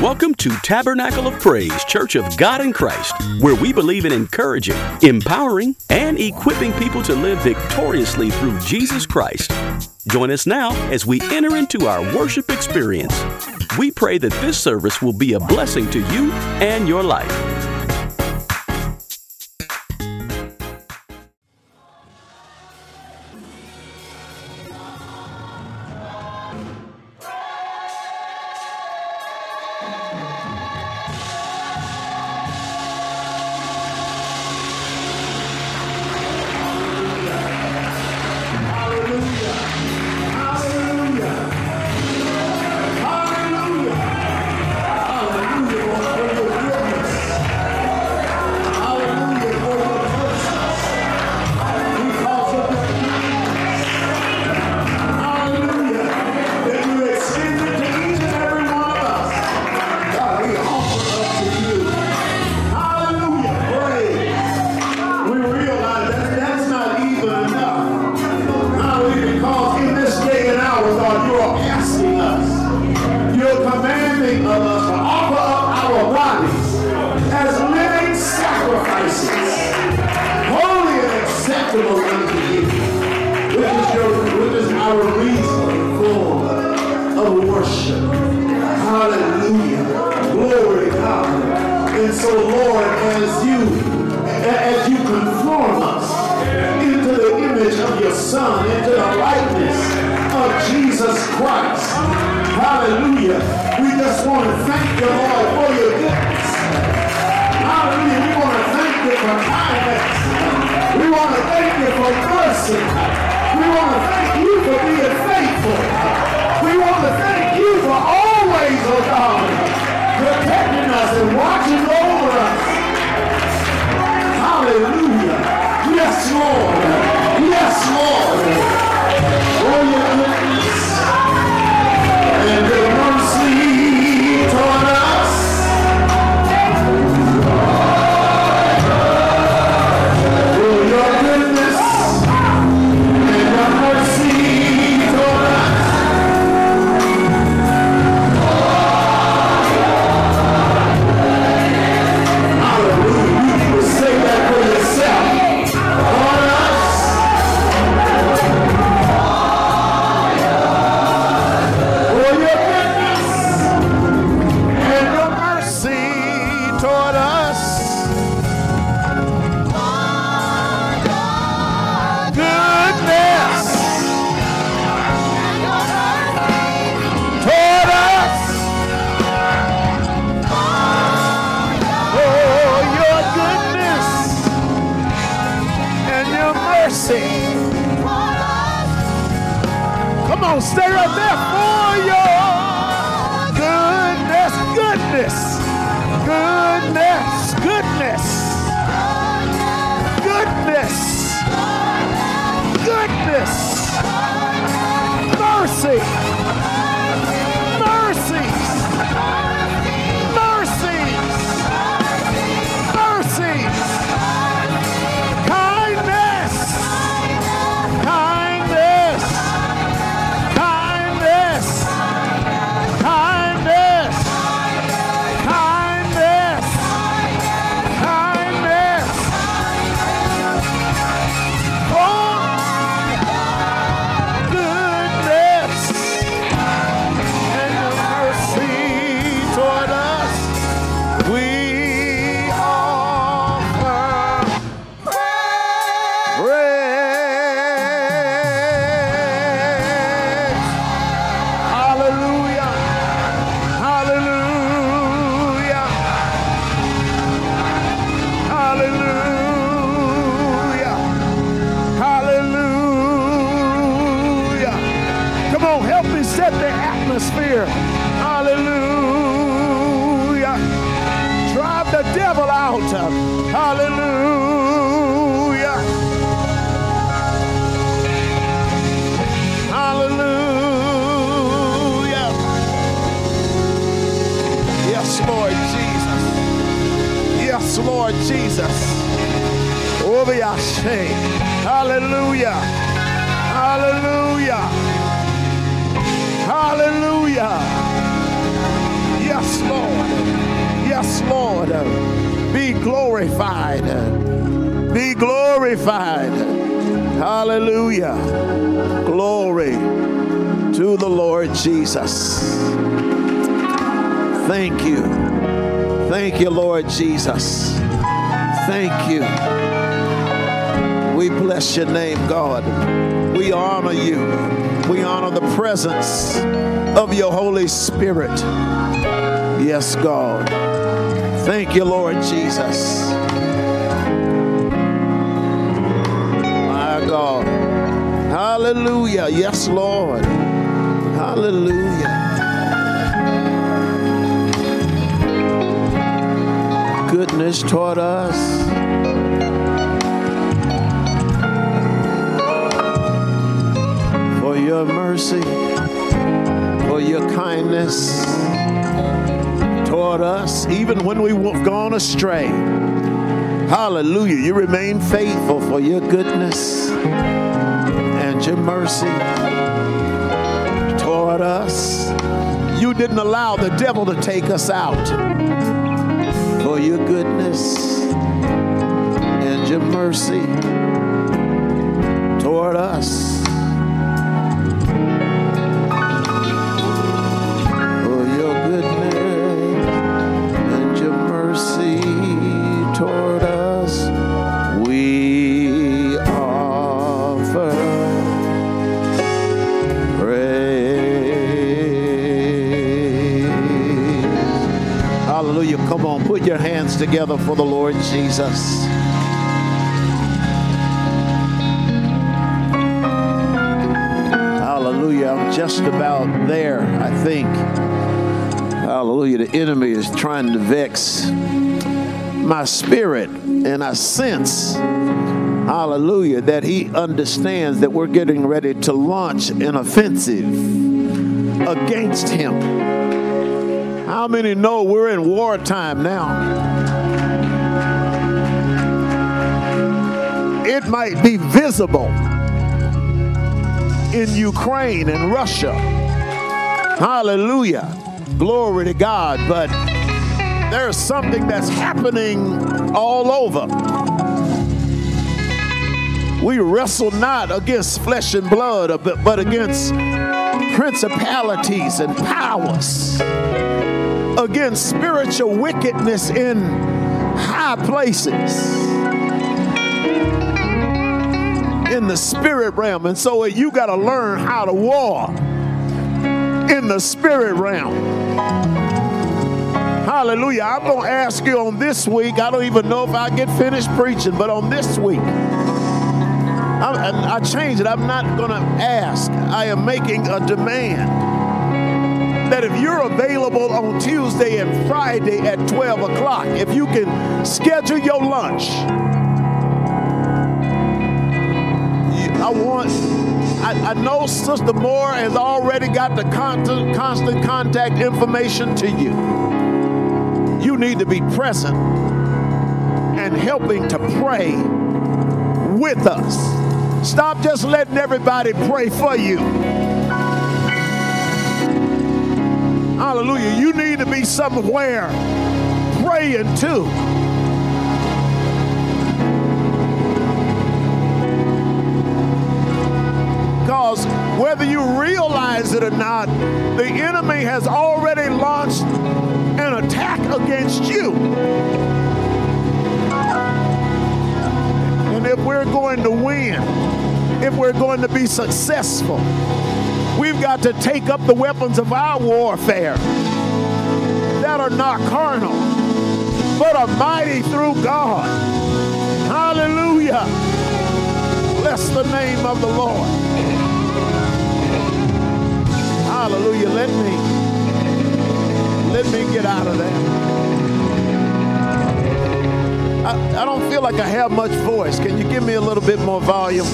Welcome to Tabernacle of Praise Church of God in Christ, where we believe in encouraging, empowering, and equipping people to live victoriously through Jesus Christ. Join us now as we enter into our worship experience. We pray that this service will be a blessing to you and your life. Lord Jesus. Thank you. We bless your name, God. We honor you. We honor the presence of your Holy Spirit. Yes, God. Thank you, Lord Jesus. My God. Hallelujah. Yes, Lord. Hallelujah. Goodness toward us. For your mercy, for your kindness toward us, even when we've gone astray. Hallelujah. You remain faithful for your goodness and your mercy toward us. You didn't allow the devil to take us out for your goodness and your mercy toward us. Jesus. Hallelujah. I'm just about there, I think. Hallelujah. The enemy is trying to vex my spirit, and I sense, hallelujah, that he understands that we're getting ready to launch an offensive against him. How many know we're in wartime now? It might be visible in Ukraine and Russia. Hallelujah. Glory to God. But there's something that's happening all over. We wrestle not against flesh and blood, but, against principalities and powers, against spiritual wickedness in high places in the spirit realm. And so you got to learn how to war in the spirit realm. Hallelujah. I'm going to ask you on this week. I don't even know if I get finished preaching, but on this week, I'm, I change it. I'm not going to ask. I am making a demand that if you're available on Tuesday and Friday at 12 o'clock, if you can schedule your lunch, I want, I, I know Sister Moore has already got the constant, constant contact information to you. You need to be present and helping to pray with us. Stop just letting everybody pray for you. Hallelujah. You need to be somewhere praying too. Whether you realize it or not, the enemy has already launched an attack against you. And if we're going to win, if we're going to be successful, we've got to take up the weapons of our warfare that are not carnal, but are mighty through God. Hallelujah. Bless the name of the Lord. Hallelujah. Let me let me get out of there. I, I don't feel like I have much voice. Can you give me a little bit more volume?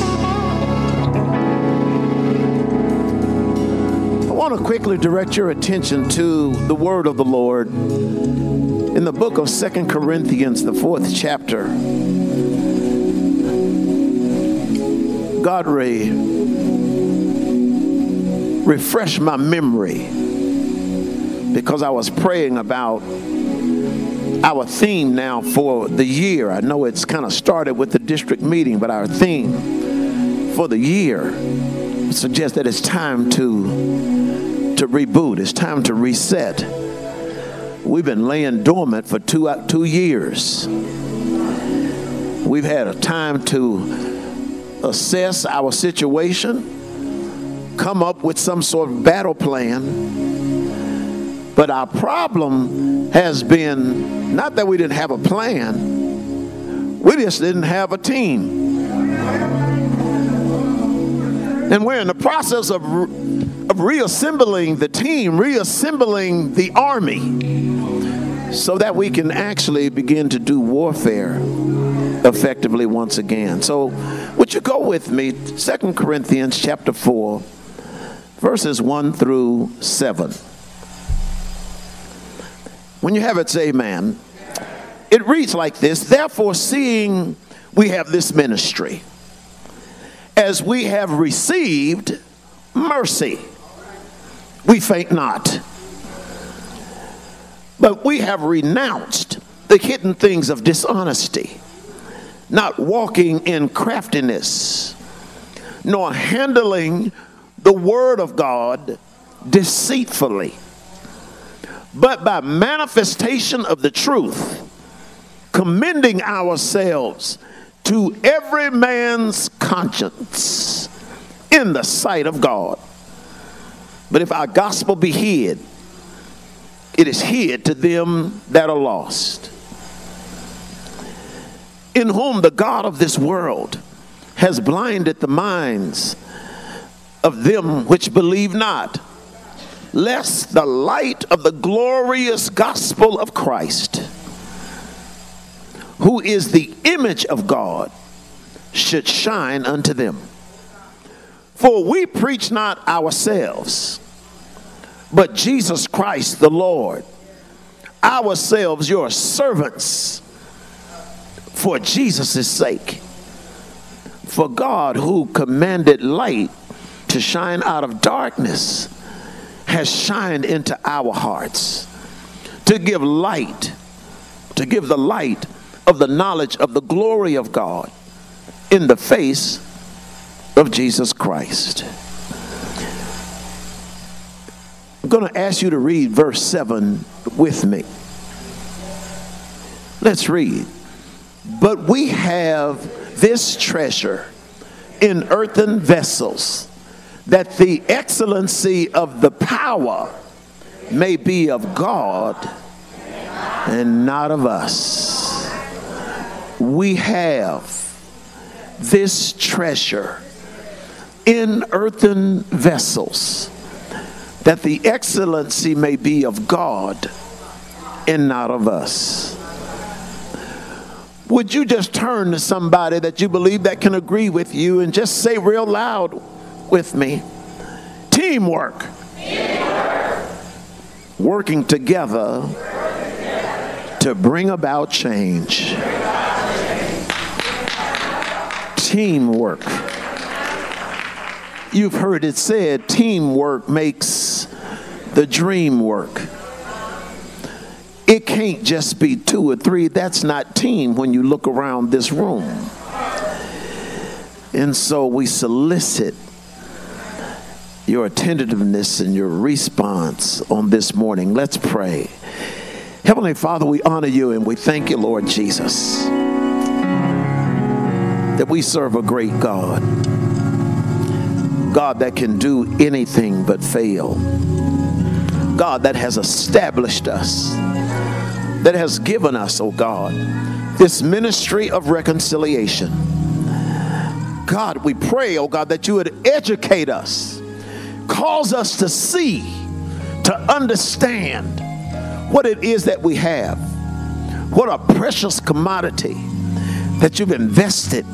I want to quickly direct your attention to the word of the Lord in the book of Second Corinthians, the fourth chapter. God Ray, refresh my memory because I was praying about our theme now for the year. I know it's kind of started with the district meeting, but our theme for the year suggests that it's time to to reboot. It's time to reset. We've been laying dormant for two uh, two years. We've had a time to assess our situation, come up with some sort of battle plan. But our problem has been not that we didn't have a plan, we just didn't have a team. And we're in the process of, of reassembling the team, reassembling the army, so that we can actually begin to do warfare effectively once again. So, would you go with me, Second Corinthians chapter 4, verses 1 through 7. When you have it, say amen. It reads like this Therefore, seeing we have this ministry, as we have received mercy, we faint not. But we have renounced the hidden things of dishonesty not walking in craftiness, nor handling the word of God deceitfully, but by manifestation of the truth, commending ourselves to every man's conscience in the sight of God. But if our gospel be hid, it is hid to them that are lost in whom the God of this world has blinded the minds of them which believe not, lest the light of the glorious gospel of Christ, who is the image of God, should shine unto them. For we preach not ourselves, but Jesus Christ the Lord, ourselves your servants for Jesus' sake. For God, who commanded light to shine out of darkness, has shined into our hearts to give light, to give the light of the knowledge of the glory of God in the face of Jesus Christ. I'm going to ask you to read verse 7 with me. Let's read. But we have this treasure in earthen vessels, that the excellency of the power may be of God and not of us. We have this treasure in earthen vessels, that the excellency may be of God and not of us would you just turn to somebody that you believe that can agree with you and just say real loud with me teamwork, teamwork. Working, together to bring about change. teamwork you've heard it said teamwork makes the dream work it can't just be two or three. That's not team when you look around this room. And so we solicit your attentiveness and your response on this morning. Let's pray. Heavenly Father, we honor you and we thank you, Lord Jesus, that we serve a great God. God that can do anything but fail. God that has established us that has given us, oh God, this ministry of reconciliation. God, we pray, oh God, that you would educate us, cause us to see, to understand what it is that we have, what a precious commodity that you've invested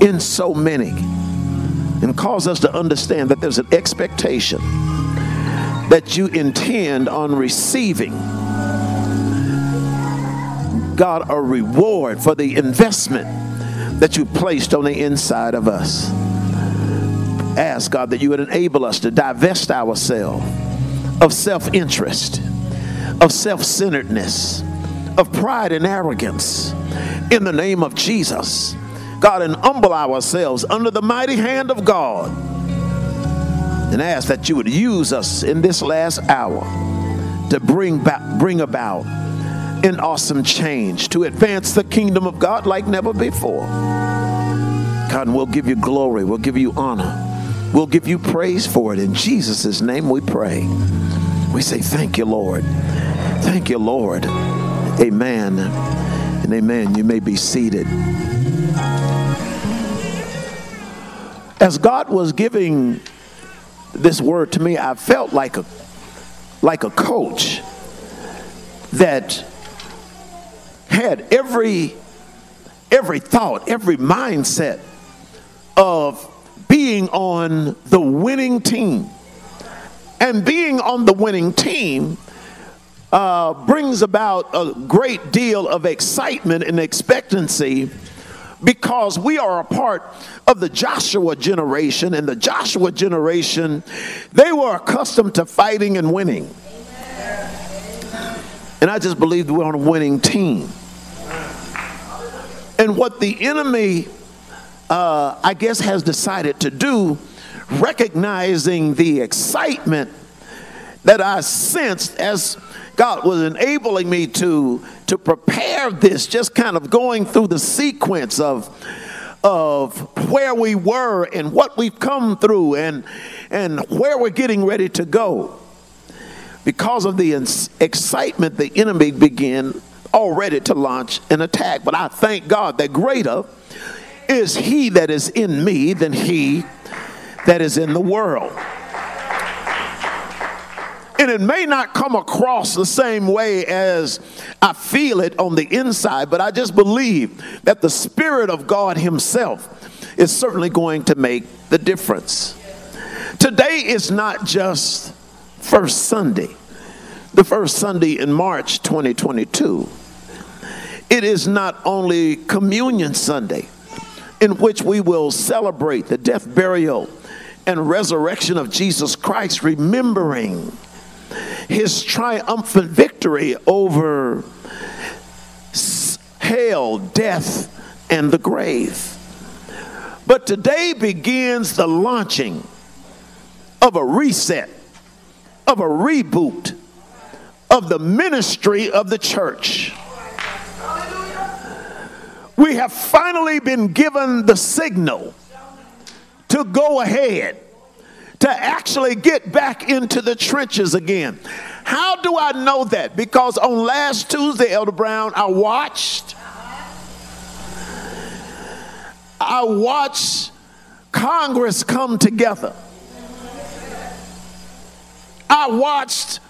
in so many, and cause us to understand that there's an expectation that you intend on receiving God, a reward for the investment that you placed on the inside of us. Ask, God, that you would enable us to divest ourselves of self interest, of self centeredness, of pride and arrogance in the name of Jesus. God, and humble ourselves under the mighty hand of God and ask that you would use us in this last hour to bring, bring about an awesome change, to advance the kingdom of God like never before. God, we'll give you glory, we'll give you honor, we'll give you praise for it. In Jesus' name we pray. We say, Thank you, Lord. Thank you, Lord. Amen and amen. You may be seated. As God was giving this word to me, I felt like a like a coach that had every every thought, every mindset of being on the winning team. And being on the winning team uh, brings about a great deal of excitement and expectancy because we are a part of the Joshua generation, and the Joshua generation, they were accustomed to fighting and winning. And I just believe we're on a winning team. And what the enemy, uh, I guess, has decided to do, recognizing the excitement that I sensed as God was enabling me to, to prepare this, just kind of going through the sequence of, of where we were and what we've come through and, and where we're getting ready to go. Because of the excitement, the enemy began already to launch an attack. But I thank God that greater is he that is in me than he that is in the world. And it may not come across the same way as I feel it on the inside, but I just believe that the Spirit of God Himself is certainly going to make the difference. Today is not just First Sunday, the first Sunday in March 2022. It is not only Communion Sunday, in which we will celebrate the death, burial, and resurrection of Jesus Christ, remembering his triumphant victory over hell, death, and the grave. But today begins the launching of a reset, of a reboot of the ministry of the church. We have finally been given the signal to go ahead to actually get back into the trenches again. How do I know that? Because on last Tuesday, Elder Brown, I watched. I watched Congress come together. I watched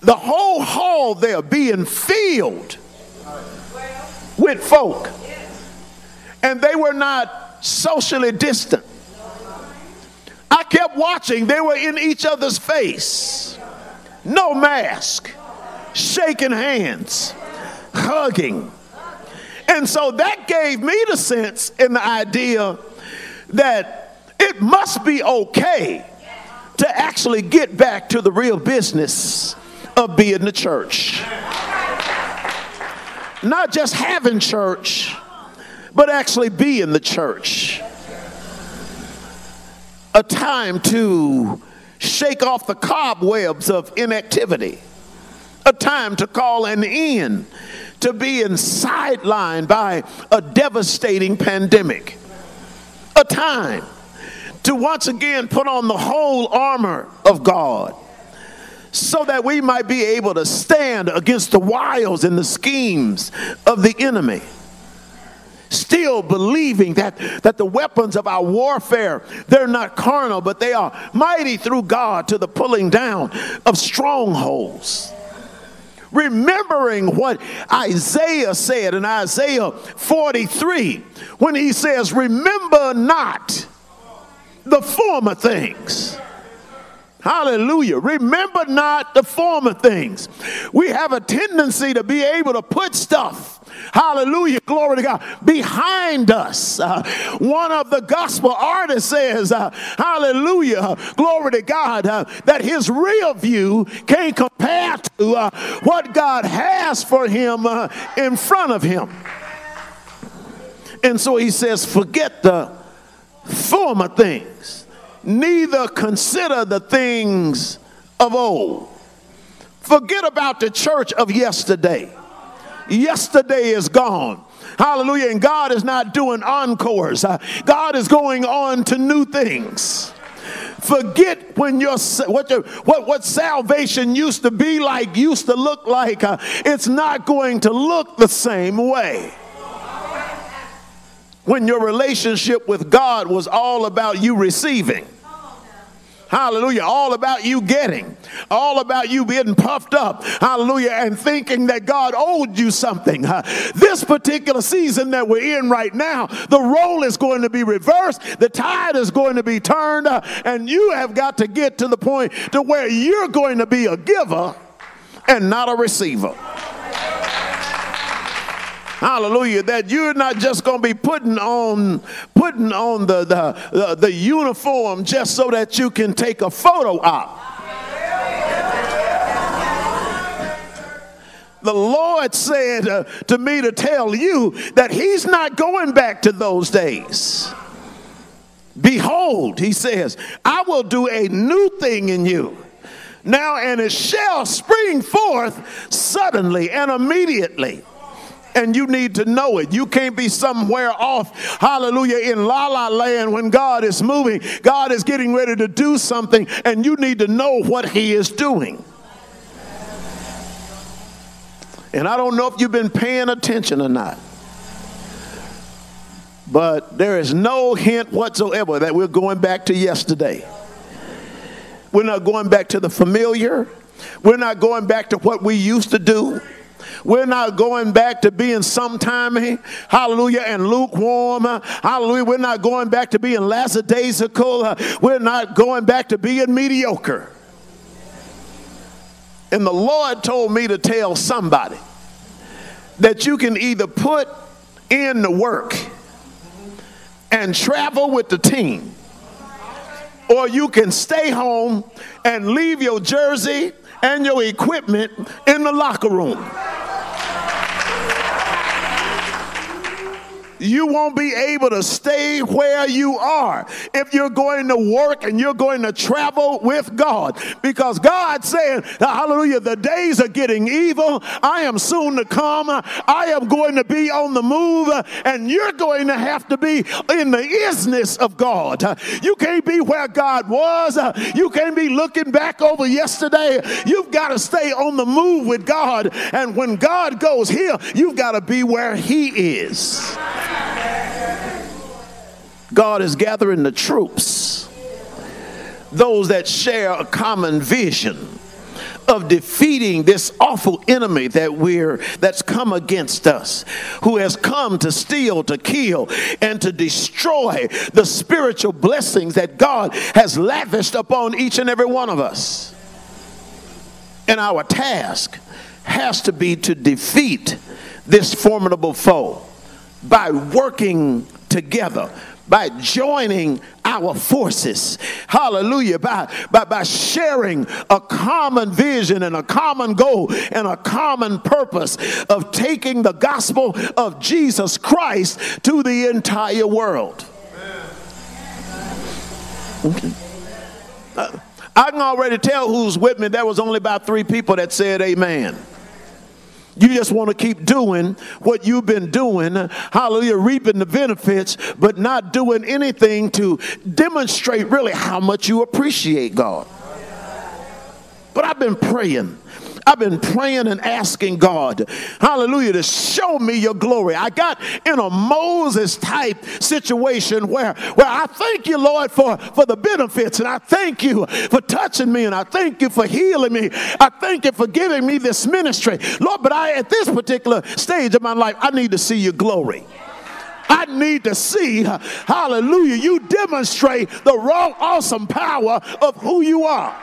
the whole hall there being filled with folk. And they were not socially distant. I kept watching. They were in each other's face. No mask. Shaking hands. Hugging. And so that gave me the sense and the idea that it must be okay to actually get back to the real business of being the church. Not just having church, but actually be in the church. A time to shake off the cobwebs of inactivity, a time to call an end to being sidelined by a devastating pandemic, a time to once again put on the whole armor of God so that we might be able to stand against the wiles and the schemes of the enemy still believing that, that the weapons of our warfare, they're not carnal, but they are mighty through God to the pulling down of strongholds. Remembering what Isaiah said in Isaiah 43 when he says, Remember not the former things Hallelujah. Remember not the former things. We have a tendency to be able to put stuff hallelujah, glory to God, behind us. Uh, one of the gospel artists says, uh, hallelujah, glory to God, uh, that his real view can't compare to uh, what God has for him uh, in front of him. And so he says, forget the former things, neither consider the things of old. Forget about the church of yesterday. Yesterday is gone. Hallelujah. And God is not doing encores, uh, God is going on to new things. Forget when your what, your, what what salvation used to be like, used to look like. Uh, it's not going to look the same way when your relationship with God was all about you receiving. Hallelujah. All about you getting, all about you being puffed up. Hallelujah. And thinking that God owed you something. Uh, this particular season that we're in right now, the role is going to be reversed. The tide is going to be turned. Uh, and you have got to get to the point to where you're going to be a giver and not a receiver. Hallelujah. That you're not just going to be putting on putting on the, the, the, the uniform just so that you can take a photo op. the Lord said uh, to me to tell you that He's not going back to those days. Behold, He says, I will do a new thing in you. Now, and it shall spring forth suddenly and immediately and you need to know it. You can't be somewhere off, hallelujah, in la la land when God is moving. God is getting ready to do something, and you need to know what He is doing. And I don't know if you've been paying attention or not. But there is no hint whatsoever that we're going back to yesterday. We're not going back to the familiar. We're not going back to what we used to do. We're not going back to being sometimey, eh? hallelujah, and lukewarm. Eh? Hallelujah. We're not going back to being lackadaisical. Eh? We're not going back to being mediocre. And the Lord told me to tell somebody that you can either put in the work and travel with the team, or you can stay home and leave your jersey and your equipment in the locker room. You won't be able to stay where you are if you're going to work and you're going to travel with God. Because God said, Hallelujah, the days are getting evil. I am soon to come. I am going to be on the move, and you're going to have to be in the isness of God. You can't be where God was. You can't be looking back over yesterday. You've got to stay on the move with God. And when God goes here, you've got to be where He is. God is gathering the troops, those that share a common vision of defeating this awful enemy that we're that's come against us who has come to steal to kill and to destroy the spiritual blessings that God has lavished upon each and every one of us. And our task has to be to defeat this formidable foe by working together by joining our forces. Hallelujah. By, by, by sharing a common vision and a common goal and a common purpose of taking the gospel of Jesus Christ to the entire world. Okay. Uh, I can already tell who's with me. There was only about three people that said amen. You just want to keep doing what you've been doing, hallelujah, reaping the benefits, but not doing anything to demonstrate really how much you appreciate God. But I've been praying I've been praying and asking God, hallelujah, to show me your glory. I got in a Moses type situation where, where I thank you, Lord, for, for the benefits, and I thank you for touching me, and I thank you for healing me. I thank you for giving me this ministry. Lord, but I, at this particular stage of my life, I need to see your glory. I need to see, hallelujah, you demonstrate the raw, awesome power of who you are.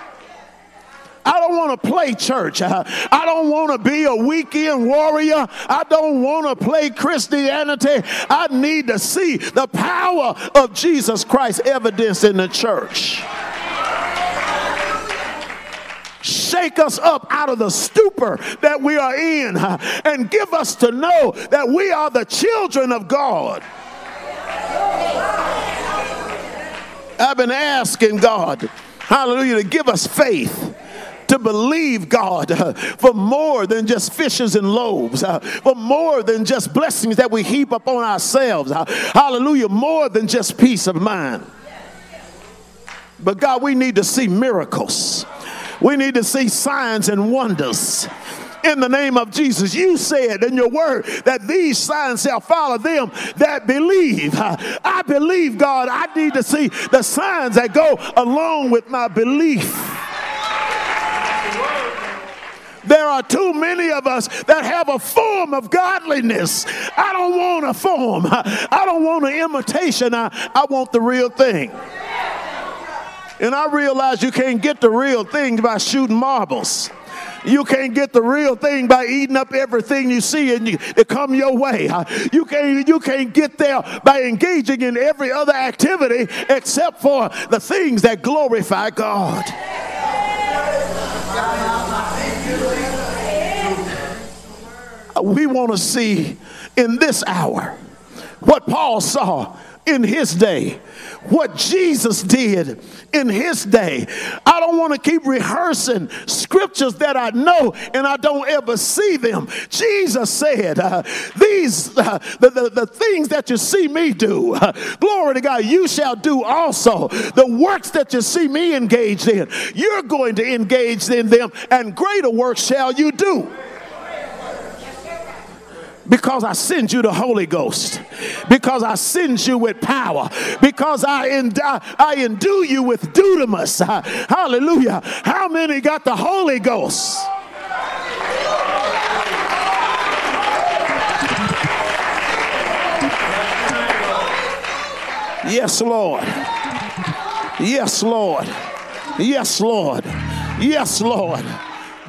I don't want to play church. Uh-huh. I don't want to be a weekend warrior. I don't want to play Christianity. I need to see the power of Jesus Christ evidence in the church shake us up out of the stupor that we are in uh-huh, and give us to know that we are the children of God. I've been asking God, hallelujah, to give us faith to believe God uh, for more than just fishes and loaves, uh, for more than just blessings that we heap upon ourselves. Uh, hallelujah, more than just peace of mind. But God, we need to see miracles. We need to see signs and wonders in the name of Jesus. You said in your word that these signs shall follow them that believe. I believe, God. I need to see the signs that go along with my belief. There are too many of us that have a form of godliness. I don't want a form. I don't want an imitation. I, I want the real thing. And I realize you can't get the real thing by shooting marbles. You can't get the real thing by eating up everything you see and you, it come your way. You can't, you can't get there by engaging in every other activity except for the things that glorify God. We want to see in this hour what Paul saw in his day what Jesus did in his day. I don't want to keep rehearsing scriptures that I know and I don't ever see them. Jesus said, uh, These, uh, the, the, the, things that you see me do, uh, glory to God, you shall do also. The works that you see me engaged in, you're going to engage in them, and greater works shall you do because I send you the Holy Ghost, because I send you with power, because I, end, I, endue you with dunamis. Uh, hallelujah. How many got the Holy Ghost? Yes, Lord. Yes, Lord. Yes, Lord. Yes, Lord.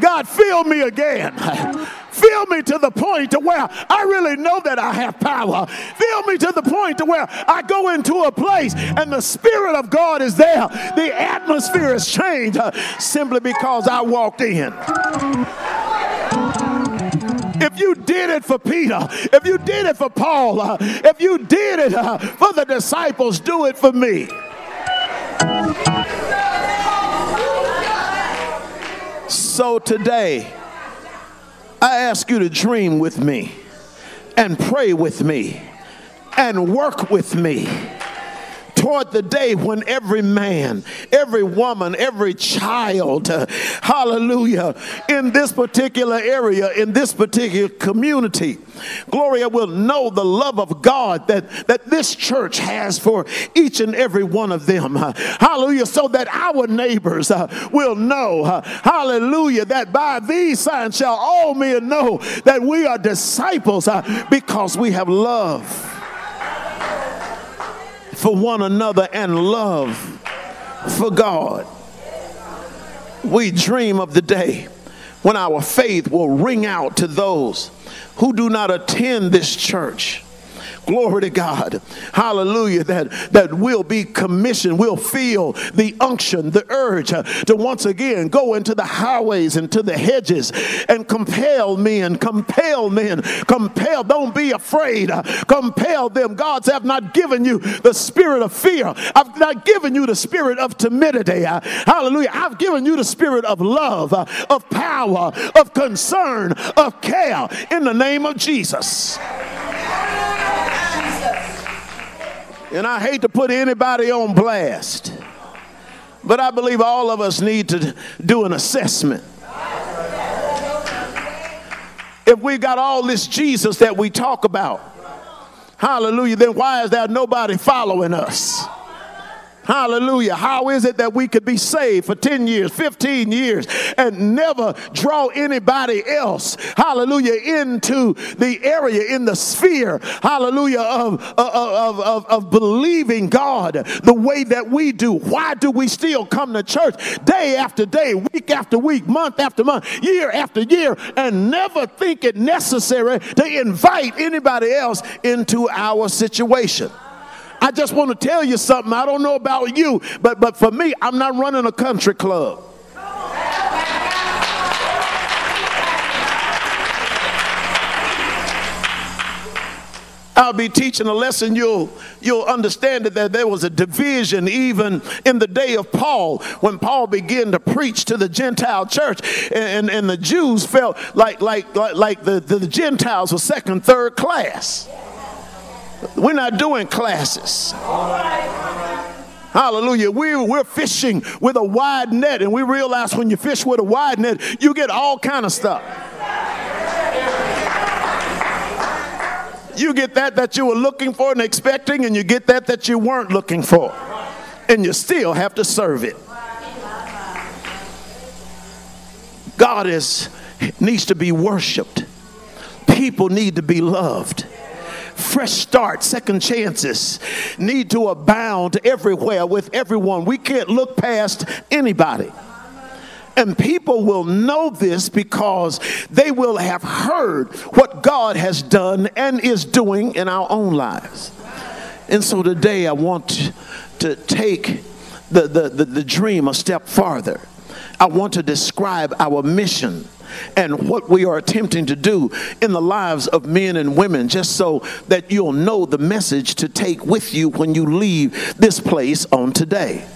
God, fill me again. Fill me to the point to where I really know that I have power. Fill me to the point to where I go into a place and the Spirit of God is there. The atmosphere has changed uh, simply because I walked in. If you did it for Peter, if you did it for Paul, uh, if you did it uh, for the disciples, do it for me. So today, I ask you to dream with me and pray with me and work with me toward the day when every man, every woman, every child, hallelujah, in this particular area, in this particular community, Gloria will know the love of God that, that this church has for each and every one of them. Hallelujah. So that our neighbors uh, will know, uh, hallelujah, that by these signs shall all men know that we are disciples uh, because we have love for one another and love for God. We dream of the day when our faith will ring out to those who do not attend this church Glory to God. Hallelujah. That, that we'll be commissioned. We'll feel the unction, the urge uh, to once again go into the highways and to the hedges and compel men, compel men, compel. Don't be afraid. Uh, compel them. God's have not given you the spirit of fear. I've not given you the spirit of timidity. Uh, hallelujah. I've given you the spirit of love, of power, of concern, of care in the name of Jesus. And I hate to put anybody on blast, but I believe all of us need to do an assessment. If we got all this Jesus that we talk about, hallelujah, then why is there nobody following us? Hallelujah. How is it that we could be saved for 10 years, 15 years, and never draw anybody else, hallelujah, into the area, in the sphere, hallelujah, of, of, of, of, believing God the way that we do? Why do we still come to church day after day, week after week, month after month, year after year, and never think it necessary to invite anybody else into our situation? I just want to tell you something. I don't know about you, but, but for me, I'm not running a country club. I'll be teaching a lesson, you'll, you'll understand that there was a division even in the day of Paul when Paul began to preach to the Gentile church, and, and the Jews felt like, like, like, like the, the Gentiles were second, third class. We're not doing classes. Hallelujah. We, we're fishing with a wide net, and we realize when you fish with a wide net, you get all kind of stuff. You get that that you were looking for and expecting, and you get that that you weren't looking for. And you still have to serve it. God is, needs to be worshiped. People need to be loved fresh start, second chances need to abound everywhere with everyone. We can't look past anybody. And people will know this because they will have heard what God has done and is doing in our own lives. And so today I want to take the, the, the, the dream a step farther. I want to describe our mission and what we are attempting to do in the lives of men and women, just so that you'll know the message to take with you when you leave this place on today.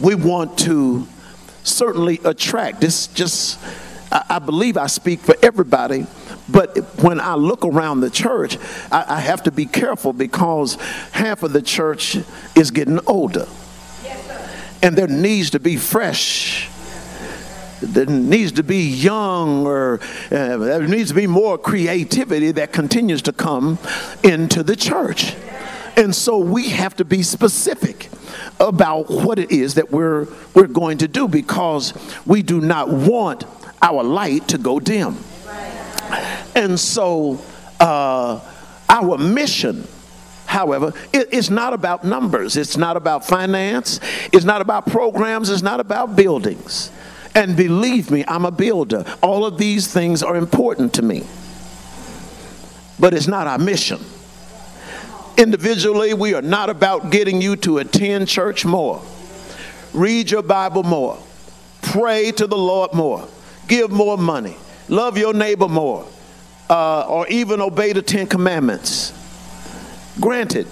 We want to certainly attract this, just, I, believe I speak for everybody. But when I look around the church, I, I, have to be careful because half of the church is getting older. Yes, and there needs to be fresh there needs to be young or uh, there needs to be more creativity that continues to come into the church. And so we have to be specific about what it is that we're, we're going to do because we do not want our light to go dim. And so uh, our mission however, it, it's not about numbers. It's not about finance. It's not about programs. It's not about buildings. And believe me, I'm a builder. All of these things are important to me. But it's not our mission. Individually, we are not about getting you to attend church more, read your Bible more, pray to the Lord more, give more money, love your neighbor more, uh, or even obey the Ten Commandments. Granted,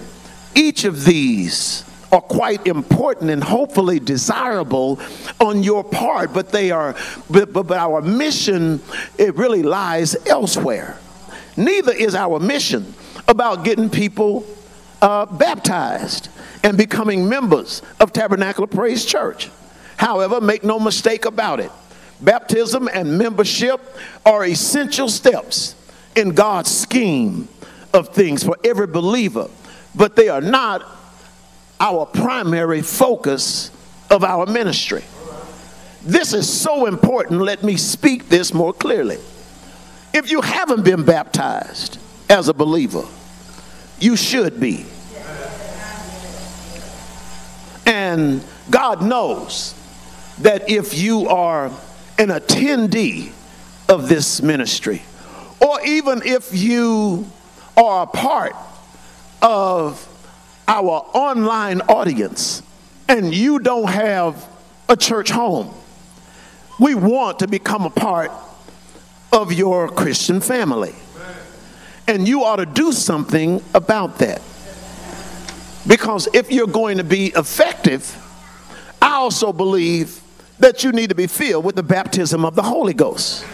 each of these are quite important and hopefully desirable on your part, but they are, but, but, but our mission, it really lies elsewhere. Neither is our mission about getting people uh, baptized and becoming members of Tabernacle Praise Church. However, make no mistake about it, baptism and membership are essential steps in God's scheme of things for every believer, but they are not our primary focus of our ministry. This is so important. Let me speak this more clearly. If you haven't been baptized as a believer, you should be. And God knows that if you are an attendee of this ministry, or even if you are a part of our online audience and you don't have a church home, we want to become a part of your Christian family. And you ought to do something about that. Because if you're going to be effective, I also believe that you need to be filled with the baptism of the Holy Ghost.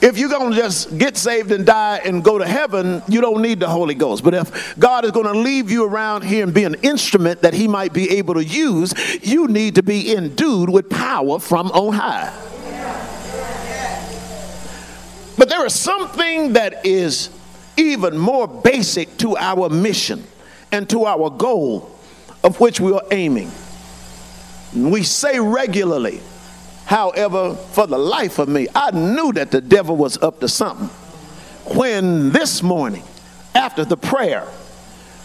If you're going to just get saved and die and go to heaven, you don't need the Holy Ghost. But if God is going to leave you around here and be an instrument that He might be able to use, you need to be endued with power from on high. But there is something that is even more basic to our mission and to our goal of which we are aiming. We say regularly, however, for the life of me, I knew that the devil was up to something. When this morning, after the prayer,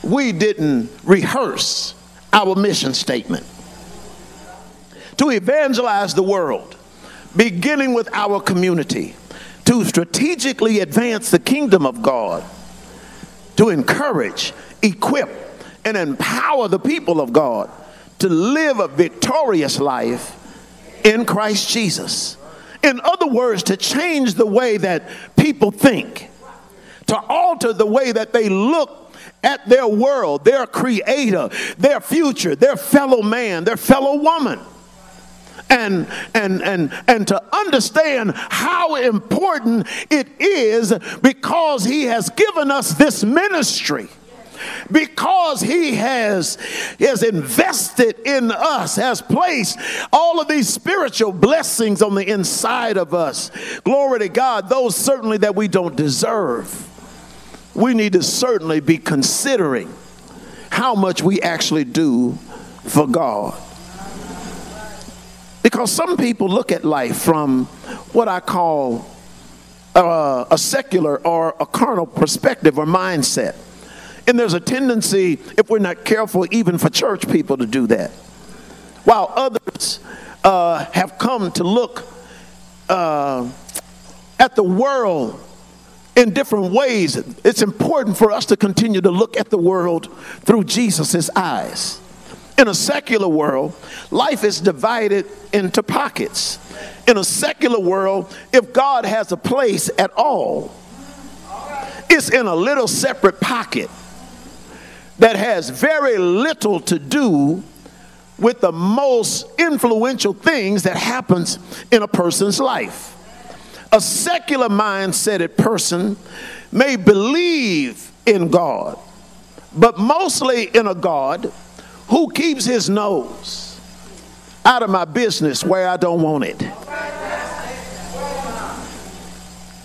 we didn't rehearse our mission statement to evangelize the world, beginning with our community, to strategically advance the kingdom of God, to encourage, equip, and empower the people of God to live a victorious life in Christ Jesus. In other words, to change the way that people think, to alter the way that they look at their world, their creator, their future, their fellow man, their fellow woman. And, and, and, and to understand how important it is because he has given us this ministry because he has, has invested in us, has placed all of these spiritual blessings on the inside of us. Glory to God, those certainly that we don't deserve. We need to certainly be considering how much we actually do for God. Because some people look at life from what I call uh, a secular or a carnal perspective or mindset. And there's a tendency, if we're not careful, even for church people to do that. While others uh, have come to look uh, at the world in different ways, it's important for us to continue to look at the world through Jesus' eyes. In a secular world, life is divided into pockets. In a secular world, if God has a place at all, it's in a little separate pocket that has very little to do with the most influential things that happens in a person's life. A secular mindseted person may believe in God, but mostly in a God who keeps his nose out of my business where I don't want it.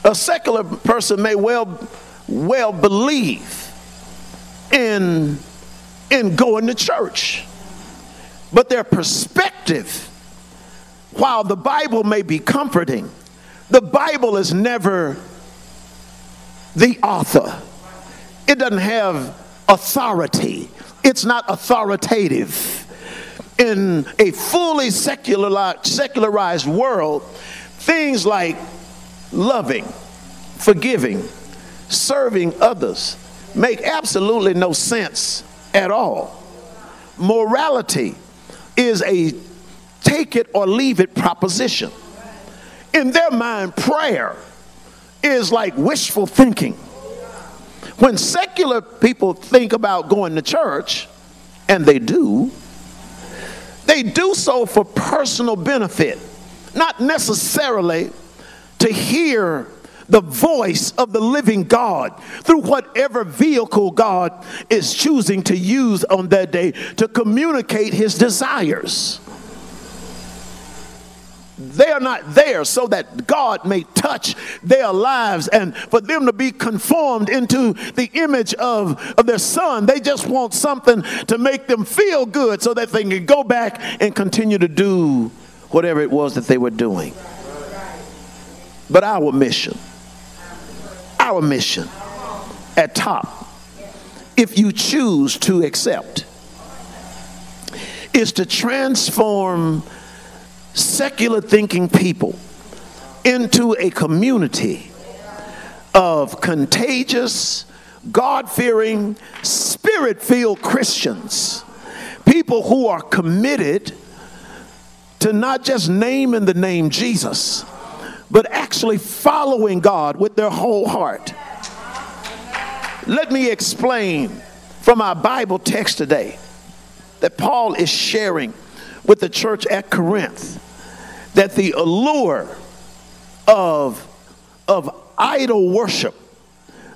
A secular person may well well believe in, in going to church. But their perspective, while the Bible may be comforting, the Bible is never the author. It doesn't have authority, it's not authoritative. In a fully secularized, secularized world, things like loving, forgiving, serving others, make absolutely no sense at all. Morality is a take it or leave it proposition. In their mind, prayer is like wishful thinking. When secular people think about going to church, and they do, they do so for personal benefit, not necessarily to hear the voice of the living God through whatever vehicle God is choosing to use on that day to communicate his desires. They are not there so that God may touch their lives and for them to be conformed into the image of, of their son. They just want something to make them feel good so that they can go back and continue to do whatever it was that they were doing. But our mission our mission at top, if you choose to accept, is to transform secular thinking people into a community of contagious, God fearing, spirit filled Christians. People who are committed to not just naming the name Jesus but actually following God with their whole heart. Let me explain from our Bible text today that Paul is sharing with the church at Corinth that the allure of, of idol worship,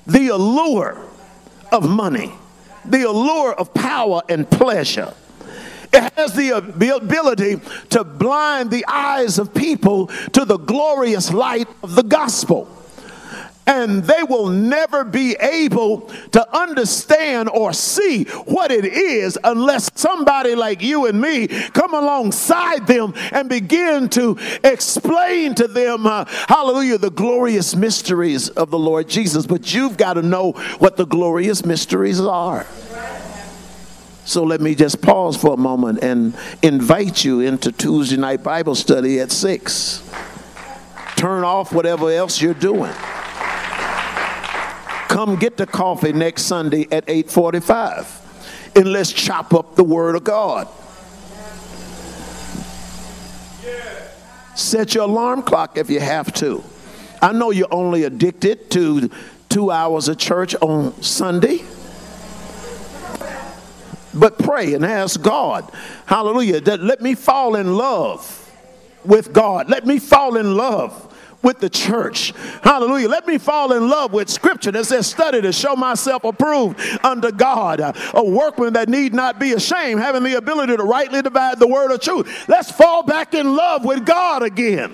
the allure of money, the allure of power and pleasure, it has the ability to blind the eyes of people to the glorious light of the gospel. and they will never be able to understand or see what it is unless somebody like you and me come alongside them and begin to explain to them, uh, hallelujah, the glorious mysteries of the Lord Jesus. But you've got to know what the glorious mysteries are. So let me just pause for a moment and invite you into Tuesday night Bible study at 6. Turn off whatever else you're doing. Come get the coffee next Sunday at 8:45 and let's chop up the word of God. Set your alarm clock if you have to. I know you're only addicted to two hours of church on Sunday. But pray and ask God, hallelujah, that let me fall in love with God. Let me fall in love with the church. Hallelujah. Let me fall in love with scripture that says, study to show myself approved unto God, a workman that need not be ashamed, having the ability to rightly divide the word of truth. Let's fall back in love with God again.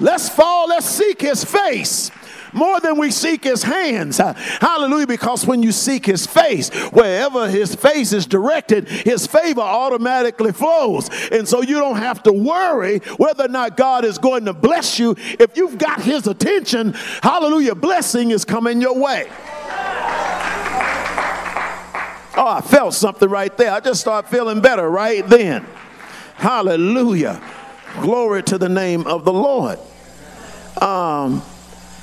Let's fall, let's seek his face more than we seek his hands. Hallelujah. Because when you seek his face, wherever his face is directed, his favor automatically flows. And so you don't have to worry whether or not God is going to bless you. If you've got his attention, hallelujah, blessing is coming your way. Oh, I felt something right there. I just started feeling better right then. Hallelujah. Glory to the name of the Lord. Um,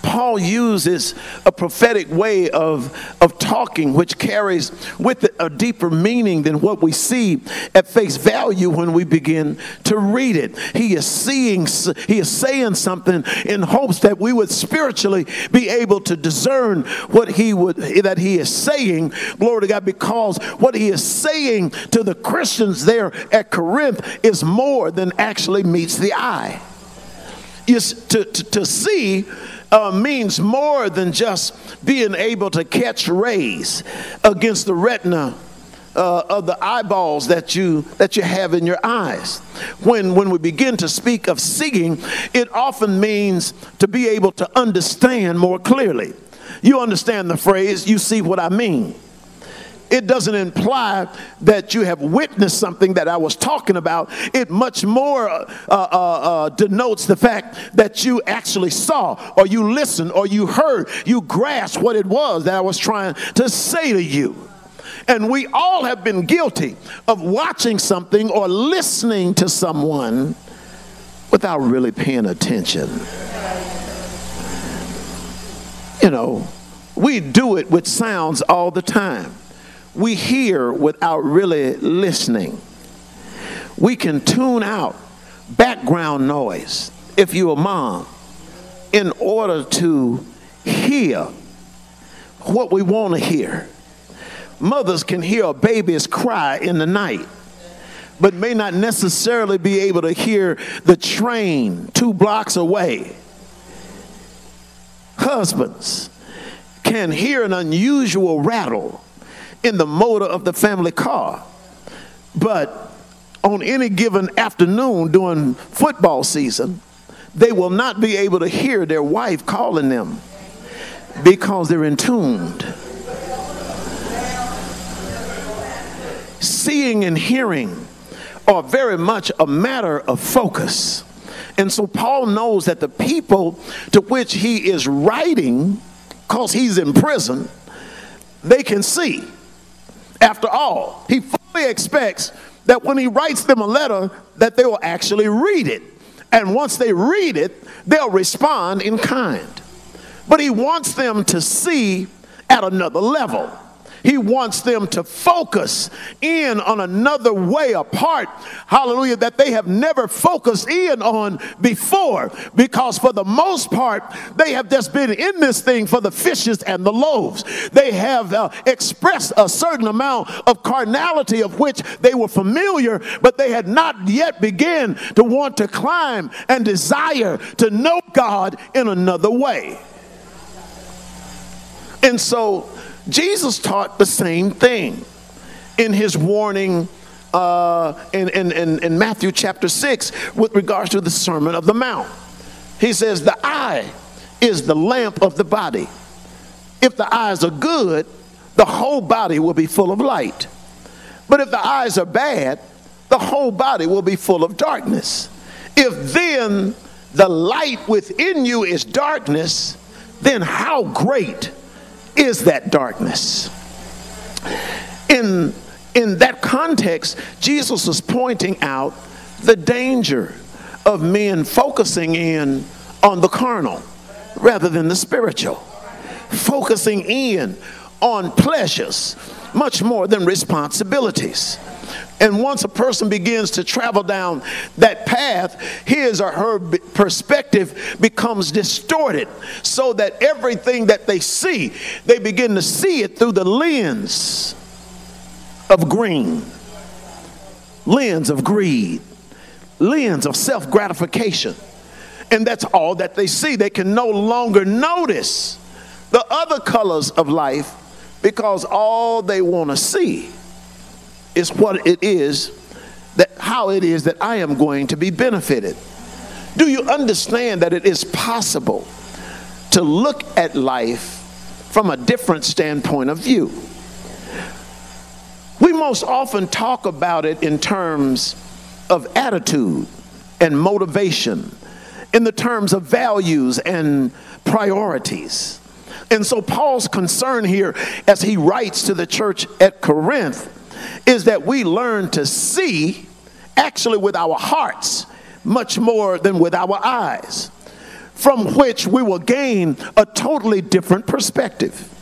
Paul uses a prophetic way of, of talking, which carries with it a deeper meaning than what we see at face value when we begin to read it. He is seeing, he is saying something in hopes that we would spiritually be able to discern what he would that he is saying. Glory to God, because what he is saying to the Christians there at Corinth is more than actually meets the eye. Is to, to, to see uh, means more than just being able to catch rays against the retina uh, of the eyeballs that you that you have in your eyes. When when we begin to speak of seeing, it often means to be able to understand more clearly. You understand the phrase, you see what I mean it doesn't imply that you have witnessed something that I was talking about. It much more uh, uh, uh, denotes the fact that you actually saw, or you listened, or you heard, you grasped what it was that I was trying to say to you. And we all have been guilty of watching something or listening to someone without really paying attention. You know, we do it with sounds all the time we hear without really listening. We can tune out background noise if you're a mom in order to hear what we want to hear. Mothers can hear a baby's cry in the night, but may not necessarily be able to hear the train two blocks away. Husbands can hear an unusual rattle in the motor of the family car. But on any given afternoon during football season, they will not be able to hear their wife calling them because they're entombed. Seeing and hearing are very much a matter of focus. And so Paul knows that the people to which he is writing, because he's in prison, they can see. After all, he fully expects that when he writes them a letter, that they will actually read it. And once they read it, they'll respond in kind. But he wants them to see at another level. He wants them to focus in on another way apart, hallelujah, that they have never focused in on before. Because for the most part, they have just been in this thing for the fishes and the loaves. They have uh, expressed a certain amount of carnality of which they were familiar, but they had not yet begun to want to climb and desire to know God in another way. And so, Jesus taught the same thing in his warning uh, in, in, in, in Matthew chapter 6 with regards to the Sermon of the Mount. He says, The eye is the lamp of the body. If the eyes are good, the whole body will be full of light. But if the eyes are bad, the whole body will be full of darkness. If then the light within you is darkness, then how great is that darkness? In, in that context, Jesus was pointing out the danger of men focusing in on the carnal rather than the spiritual, focusing in on pleasures much more than responsibilities. And once a person begins to travel down that path, his or her perspective becomes distorted so that everything that they see, they begin to see it through the lens of green, lens of greed, lens of self gratification. And that's all that they see. They can no longer notice the other colors of life because all they want to see is what it is that how it is that I am going to be benefited. Do you understand that it is possible to look at life from a different standpoint of view? We most often talk about it in terms of attitude and motivation, in the terms of values and priorities. And so, Paul's concern here, as he writes to the church at Corinth, is that we learn to see actually with our hearts much more than with our eyes, from which we will gain a totally different perspective.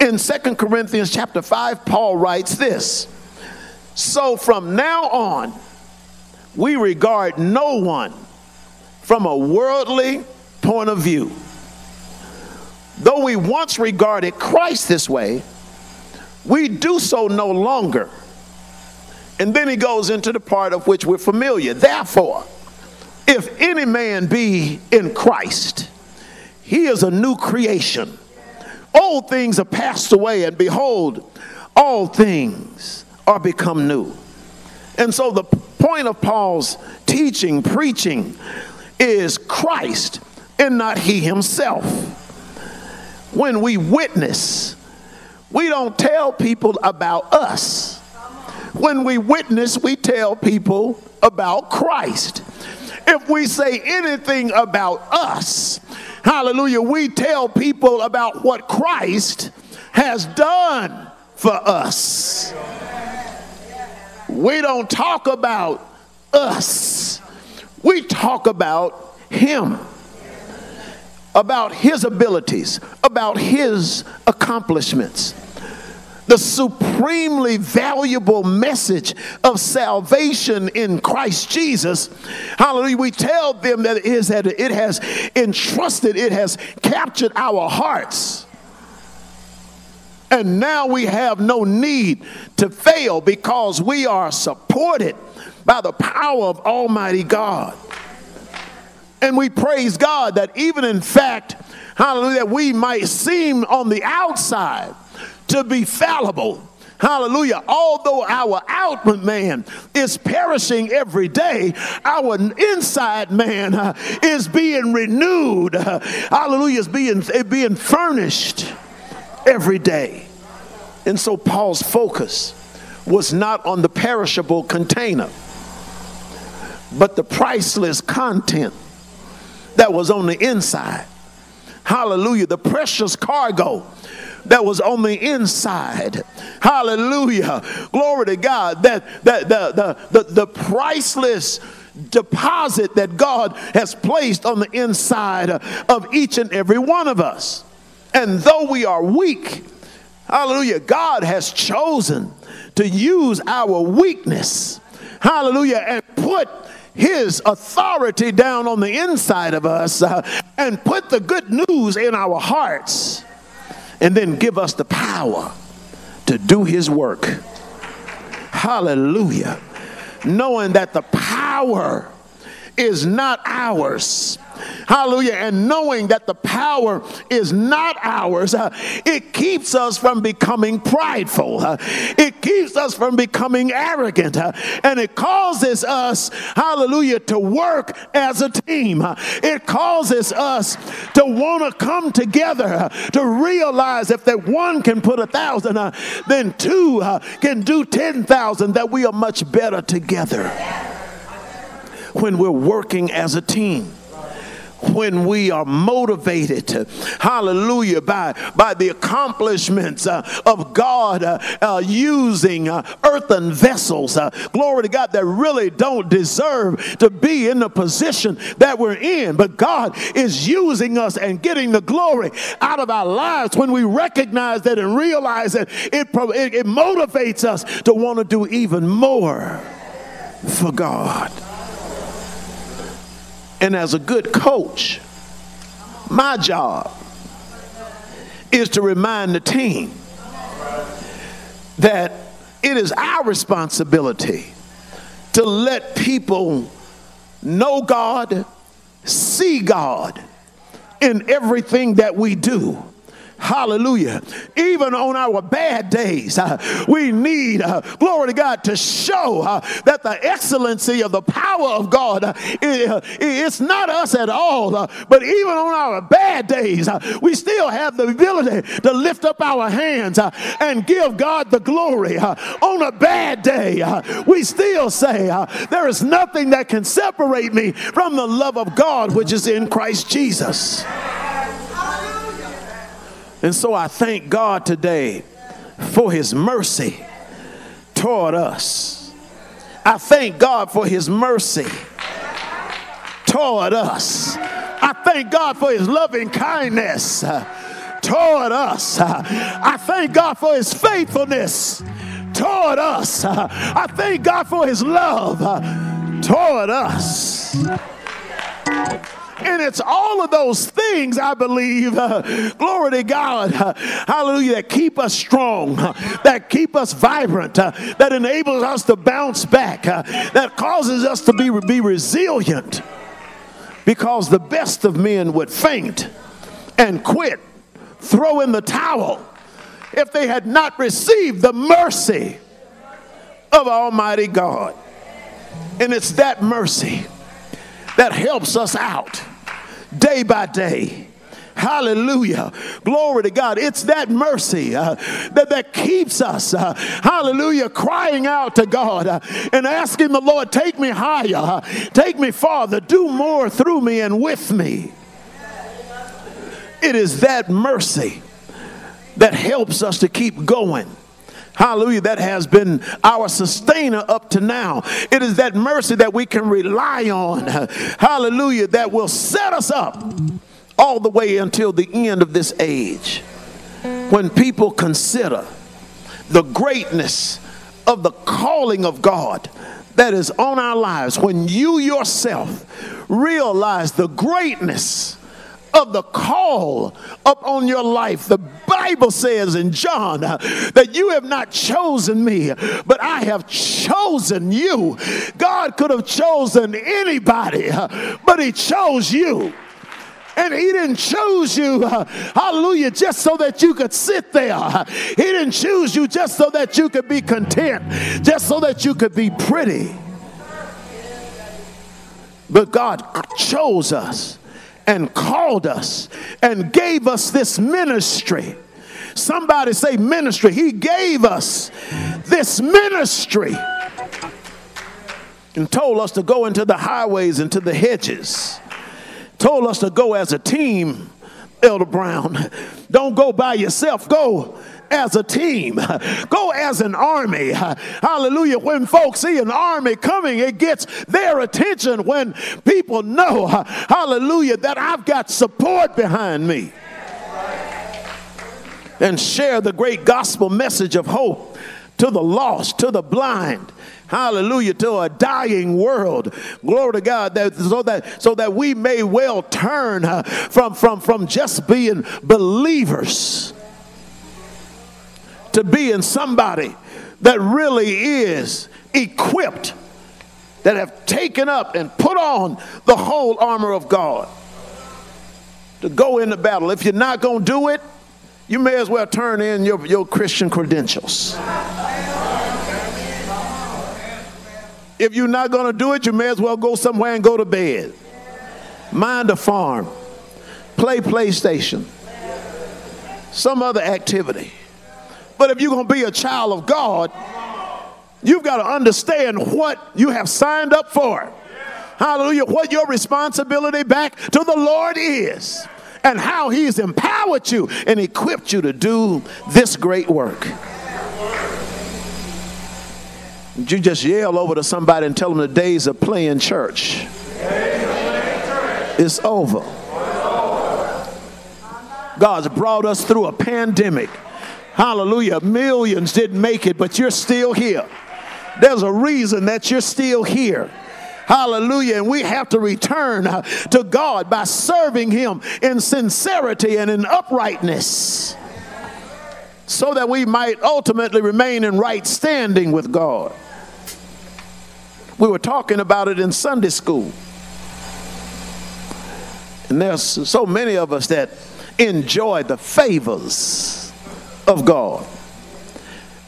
In Second Corinthians chapter 5, Paul writes this So from now on, we regard no one from a worldly point of view. Though we once regarded Christ this way, we do so no longer. And then he goes into the part of which we're familiar. Therefore, if any man be in Christ, he is a new creation. Old things are passed away, and behold, all things are become new. And so, the point of Paul's teaching, preaching, is Christ and not he himself. When we witness, we don't tell people about us. When we witness, we tell people about Christ. If we say anything about us, hallelujah, we tell people about what Christ has done for us. We don't talk about us, we talk about Him about his abilities, about his accomplishments. The supremely valuable message of salvation in Christ Jesus. Hallelujah. We tell them that it, is, that it has entrusted, it has captured our hearts. And now we have no need to fail because we are supported by the power of Almighty God. And we praise God that even in fact, hallelujah, we might seem on the outside to be fallible. Hallelujah. Although our outward man is perishing every day, our inside man uh, is being renewed. Uh, hallelujah. Is being, being furnished every day. And so Paul's focus was not on the perishable container, but the priceless content that was on the inside. Hallelujah. The precious cargo that was on the inside. Hallelujah. Glory to God. That, that the, the, the, the priceless deposit that God has placed on the inside of each and every one of us. And though we are weak, hallelujah, God has chosen to use our weakness, hallelujah, and put his authority down on the inside of us uh, and put the good news in our hearts and then give us the power to do his work. Hallelujah. Knowing that the power is not ours, hallelujah, and knowing that the power is not ours, uh, it keeps us from becoming prideful. Uh, it keeps us from becoming arrogant. Uh, and it causes us, hallelujah, to work as a team. Uh, it causes us to want to come together, uh, to realize if that one can put a thousand, uh, then two can do 10,000, that we are much better together when we're working as a team when we are motivated, hallelujah, by, by the accomplishments uh, of God uh, uh, using uh, earthen vessels, uh, glory to God, that really don't deserve to be in the position that we're in. But God is using us and getting the glory out of our lives when we recognize that and realize that it, it, it motivates us to want to do even more for God. And as a good coach, my job is to remind the team that it is our responsibility to let people know God, see God in everything that we do Hallelujah. Even on our bad days, uh, we need, uh, glory to God, to show uh, that the excellency of the power of God, uh, it, it's not us at all. Uh, but even on our bad days, uh, we still have the ability to lift up our hands and give God the glory. on a bad day, we still say, There is nothing that can separate me from the love of God which is in Christ Jesus. And so I thank God today for his mercy toward us. I thank God for his mercy toward us. I thank God for his loving kindness uh, toward us. Uh, I thank God for his faithfulness toward us. Uh, I thank God for his love toward us. And it's all of those things, I believe, uh, glory to God, uh, hallelujah, that keep us strong, uh, that keep us vibrant, uh, that enables us to bounce back, uh, that causes us to be, be resilient. Because the best of men would faint and quit, throw in the towel, if they had not received the mercy of Almighty God. And it's that mercy that helps us out day by day. Hallelujah. Glory to God. It's that mercy uh, that, that keeps us, uh, hallelujah, crying out to God uh, and asking the Lord, take me higher, uh, take me farther, do more through me and with me. It is that mercy that helps us to keep going hallelujah, that has been our sustainer up to now. It is that mercy that we can rely on, hallelujah, that will set us up all the way until the end of this age. When people consider the greatness of the calling of God that is on our lives, when you yourself realize the greatness of the call upon your life. The Bible says in John that you have not chosen me, but I have chosen you. God could have chosen anybody, but He chose you. And he didn't choose you, hallelujah, just so that you could sit there. He didn't choose you just so that you could be content, just so that you could be pretty. But God chose us and called us and gave us this ministry. Somebody say ministry. He gave us this ministry and told us to go into the highways and to the hedges. Told us to go as a team, Elder Brown. Don't go by yourself, go as a team, go as an army. Hallelujah. When folks see an army coming, it gets their attention when people know, hallelujah, that I've got support behind me. And share the great gospel message of hope to the lost, to the blind, hallelujah to a dying world glory to god that, so that so that we may well turn uh, from from from just being believers to being somebody that really is equipped, that have taken up and put on the whole armor of God. to go into battle. If you're not going to do it, you may as well turn in your, your Christian credentials. If you're not going to do it, you may as well go somewhere and go to bed. Mind a farm, play PlayStation, some other activity. But if you're going to be a child of God, you've got to understand what you have signed up for. Hallelujah. What your responsibility back to the Lord is and how he's empowered you and equipped you to do this great work. You just yell over to somebody and tell them the days of playing church. It's over. God's brought us through a pandemic. Hallelujah. Millions didn't make it, but you're still here. There's a reason that you're still here. Hallelujah. And we have to return uh, to God by serving Him in sincerity and in uprightness so that we might ultimately remain in right standing with God. We were talking about it in Sunday school. And there's so many of us that enjoy the favors of God.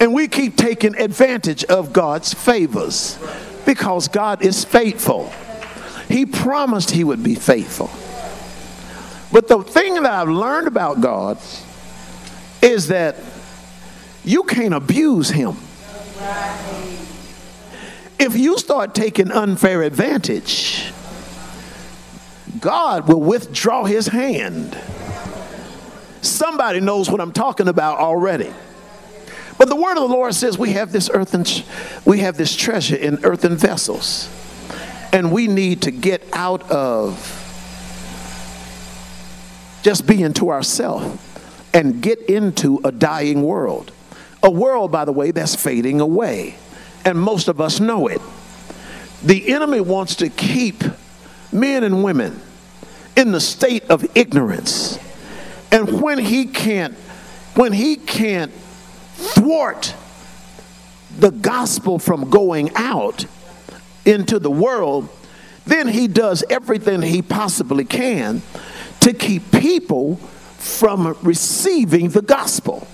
And we keep taking advantage of God's favors. Because God is faithful. He promised He would be faithful. But the thing that I've learned about God is that you can't abuse Him. If you start taking unfair advantage, God will withdraw His hand. Somebody knows what I'm talking about already. But the word of the Lord says we have this earthen, we have this treasure in earthen vessels. And we need to get out of just being to ourselves and get into a dying world. A world, by the way, that's fading away. And most of us know it. The enemy wants to keep men and women in the state of ignorance. And when he can't, when he can't thwart the gospel from going out into the world, then he does everything he possibly can to keep people from receiving the gospel.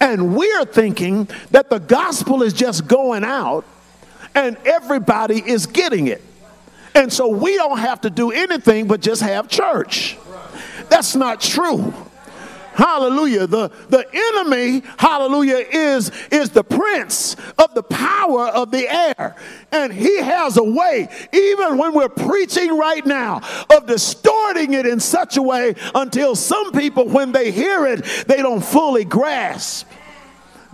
And we're thinking that the gospel is just going out and everybody is getting it. And so we don't have to do anything but just have church. That's not true. Hallelujah. The, the enemy, hallelujah, is, is the prince of the power of the air. And he has a way, even when we're preaching right now, of distorting it in such a way until some people, when they hear it, they don't fully grasp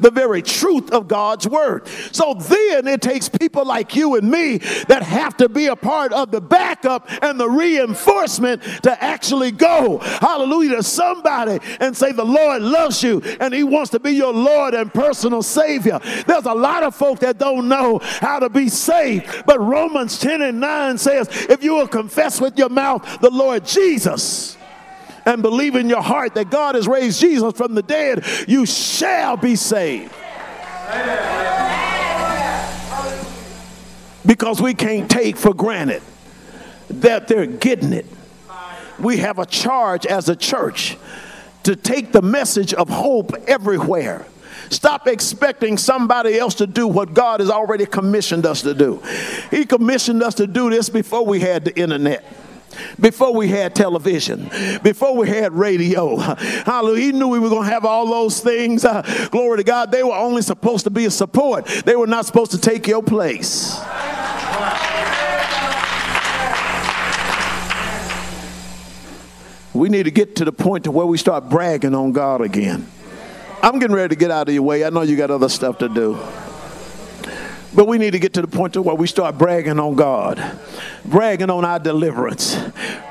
the very truth of God's word. So then it takes people like you and me that have to be a part of the backup and the reinforcement to actually go, hallelujah, to somebody and say, The Lord loves you and He wants to be your Lord and personal Savior. There's a lot of folk that don't know how to be saved, but Romans 10 and 9 says, If you will confess with your mouth the Lord Jesus, and believe in your heart that God has raised Jesus from the dead, you shall be saved. Because we can't take for granted that they're getting it. We have a charge as a church to take the message of hope everywhere. Stop expecting somebody else to do what God has already commissioned us to do. He commissioned us to do this before we had the internet before we had television, before we had radio. Hallelujah. He knew we were going to have all those things. Uh, glory to God. They were only supposed to be a support, they were not supposed to take your place. We need to get to the point to where we start bragging on God again. I'm getting ready to get out of your way. I know you got other stuff to do. But we need to get to the point to where we start bragging on God, bragging on our deliverance,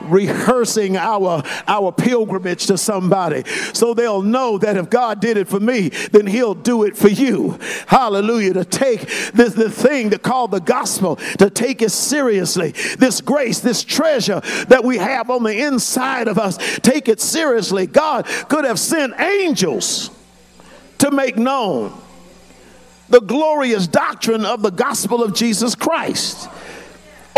rehearsing our, our pilgrimage to somebody so they'll know that if God did it for me, then he'll do it for you. Hallelujah. To take this the thing to call the gospel, to take it seriously. This grace, this treasure that we have on the inside of us, take it seriously. God could have sent angels to make known the glorious doctrine of the gospel of Jesus Christ.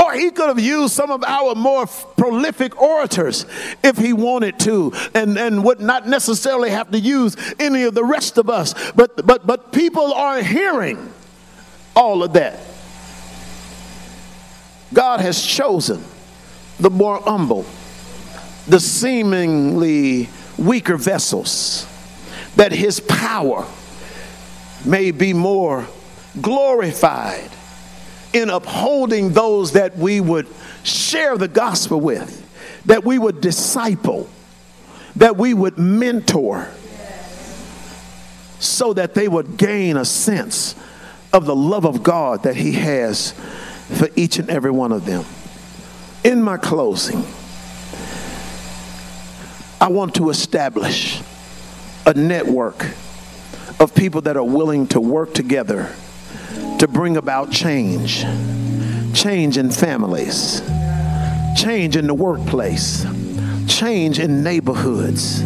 Or he could have used some of our more prolific orators if he wanted to, and, and would not necessarily have to use any of the rest of us. But, but, but people are hearing all of that. God has chosen the more humble, the seemingly weaker vessels, that his power may be more glorified in upholding those that we would share the gospel with, that we would disciple, that we would mentor, so that they would gain a sense of the love of God that He has for each and every one of them. In my closing, I want to establish a network of people that are willing to work together to bring about change. Change in families, change in the workplace, change in neighborhoods,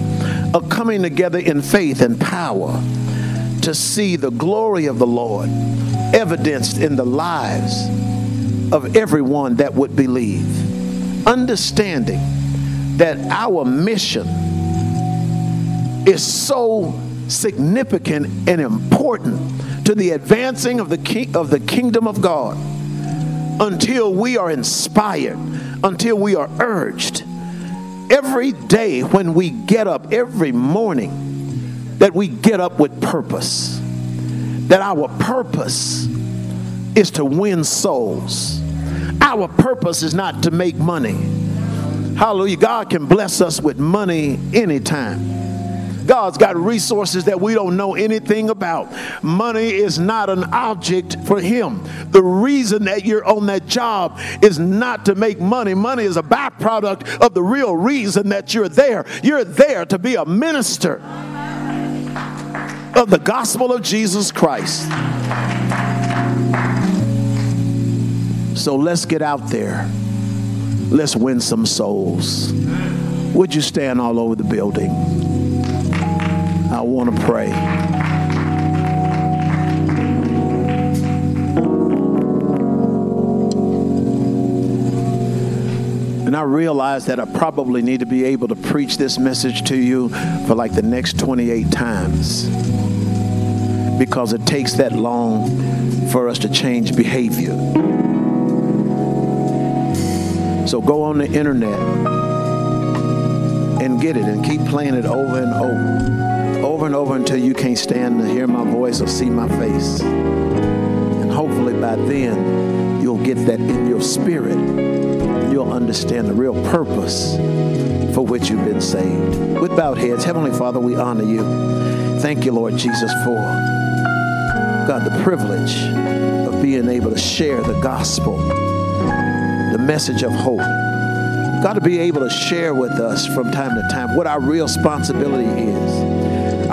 a coming together in faith and power to see the glory of the Lord evidenced in the lives of everyone that would believe. Understanding that our mission is so significant and important to the advancing of the, ki- of the kingdom of God until we are inspired, until we are urged. Every day when we get up, every morning, that we get up with purpose, that our purpose is to win souls. Our purpose is not to make money. Hallelujah. God can bless us with money anytime. God's got resources that we don't know anything about. Money is not an object for Him. The reason that you're on that job is not to make money. Money is a byproduct of the real reason that you're there. You're there to be a minister of the gospel of Jesus Christ. So let's get out there. Let's win some souls. Would you stand all over the building? Want to pray. And I realize that I probably need to be able to preach this message to you for like the next 28 times because it takes that long for us to change behavior. So go on the internet and get it and keep playing it over and over over and over until you can't stand to hear my voice or see my face. And hopefully by then, you'll get that in your spirit. You'll understand the real purpose for which you've been saved. With bowed heads, Heavenly Father, we honor you. Thank you, Lord Jesus, for God, the privilege of being able to share the gospel, the message of hope. God, to be able to share with us from time to time what our real responsibility is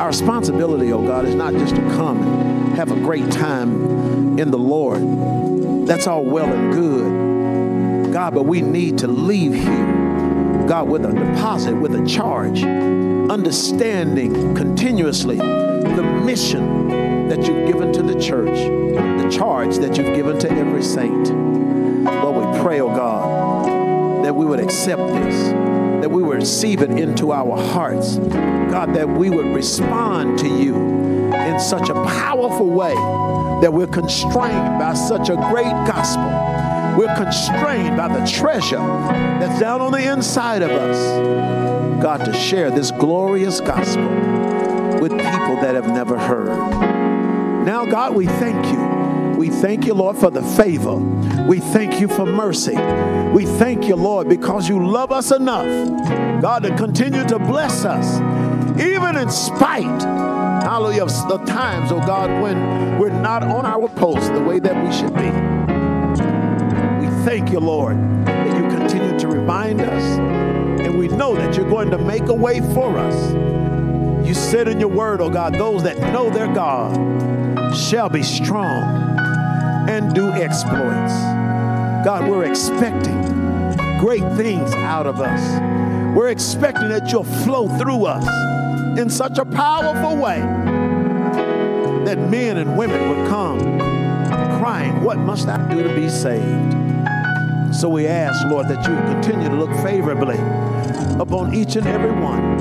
our responsibility, oh God, is not just to come and have a great time in the Lord. That's all well and good, God, but we need to leave here, God, with a deposit, with a charge, understanding continuously the mission that you've given to the church, the charge that you've given to every saint. Lord, we pray, oh God, that we would accept this that we would receive it into our hearts. God, that we would respond to you in such a powerful way that we're constrained by such a great gospel. We're constrained by the treasure that's down on the inside of us. God, to share this glorious gospel with people that have never heard. Now, God, we thank you we thank you, Lord, for the favor. We thank you for mercy. We thank you, Lord, because you love us enough, God, to continue to bless us, even in spite, hallelujah, of the times, oh God, when we're not on our post the way that we should be. We thank you, Lord, that you continue to remind us, and we know that you're going to make a way for us. You said in your word, oh God, those that know their God shall be strong and do exploits. God, we're expecting great things out of us. We're expecting that you'll flow through us in such a powerful way that men and women would come crying, What must I do to be saved? So we ask, Lord, that you continue to look favorably upon each and every one.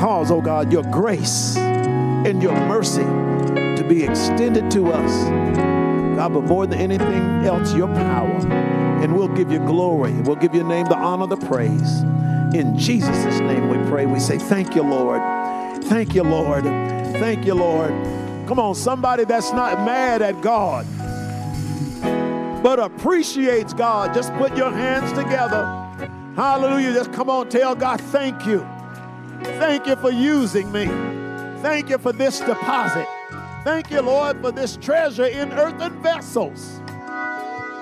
Cause, oh God, your grace and your mercy to be extended to us. God, but more than anything else, your power. And we'll give you glory. We'll give your name the honor, the praise. In Jesus' name we pray. We say, Thank you, Lord. Thank you, Lord. Thank you, Lord. Come on, somebody that's not mad at God, but appreciates God. Just put your hands together. Hallelujah. Just come on, tell God, thank you. Thank you for using me. Thank you for this deposit. Thank you, Lord, for this treasure in earthen vessels.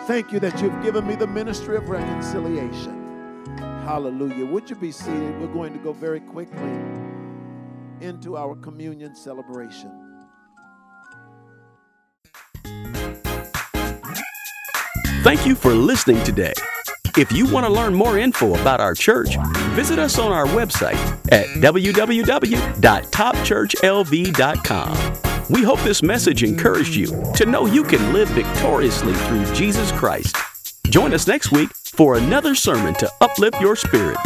Thank you that you've given me the ministry of reconciliation. Hallelujah. Would you be seated? We're going to go very quickly into our communion celebration. Thank you for listening today. If you want to learn more info about our church, visit us on our website at www.topchurchlv.com. We hope this message encouraged you to know you can live victoriously through Jesus Christ. Join us next week for another sermon to uplift your spirit.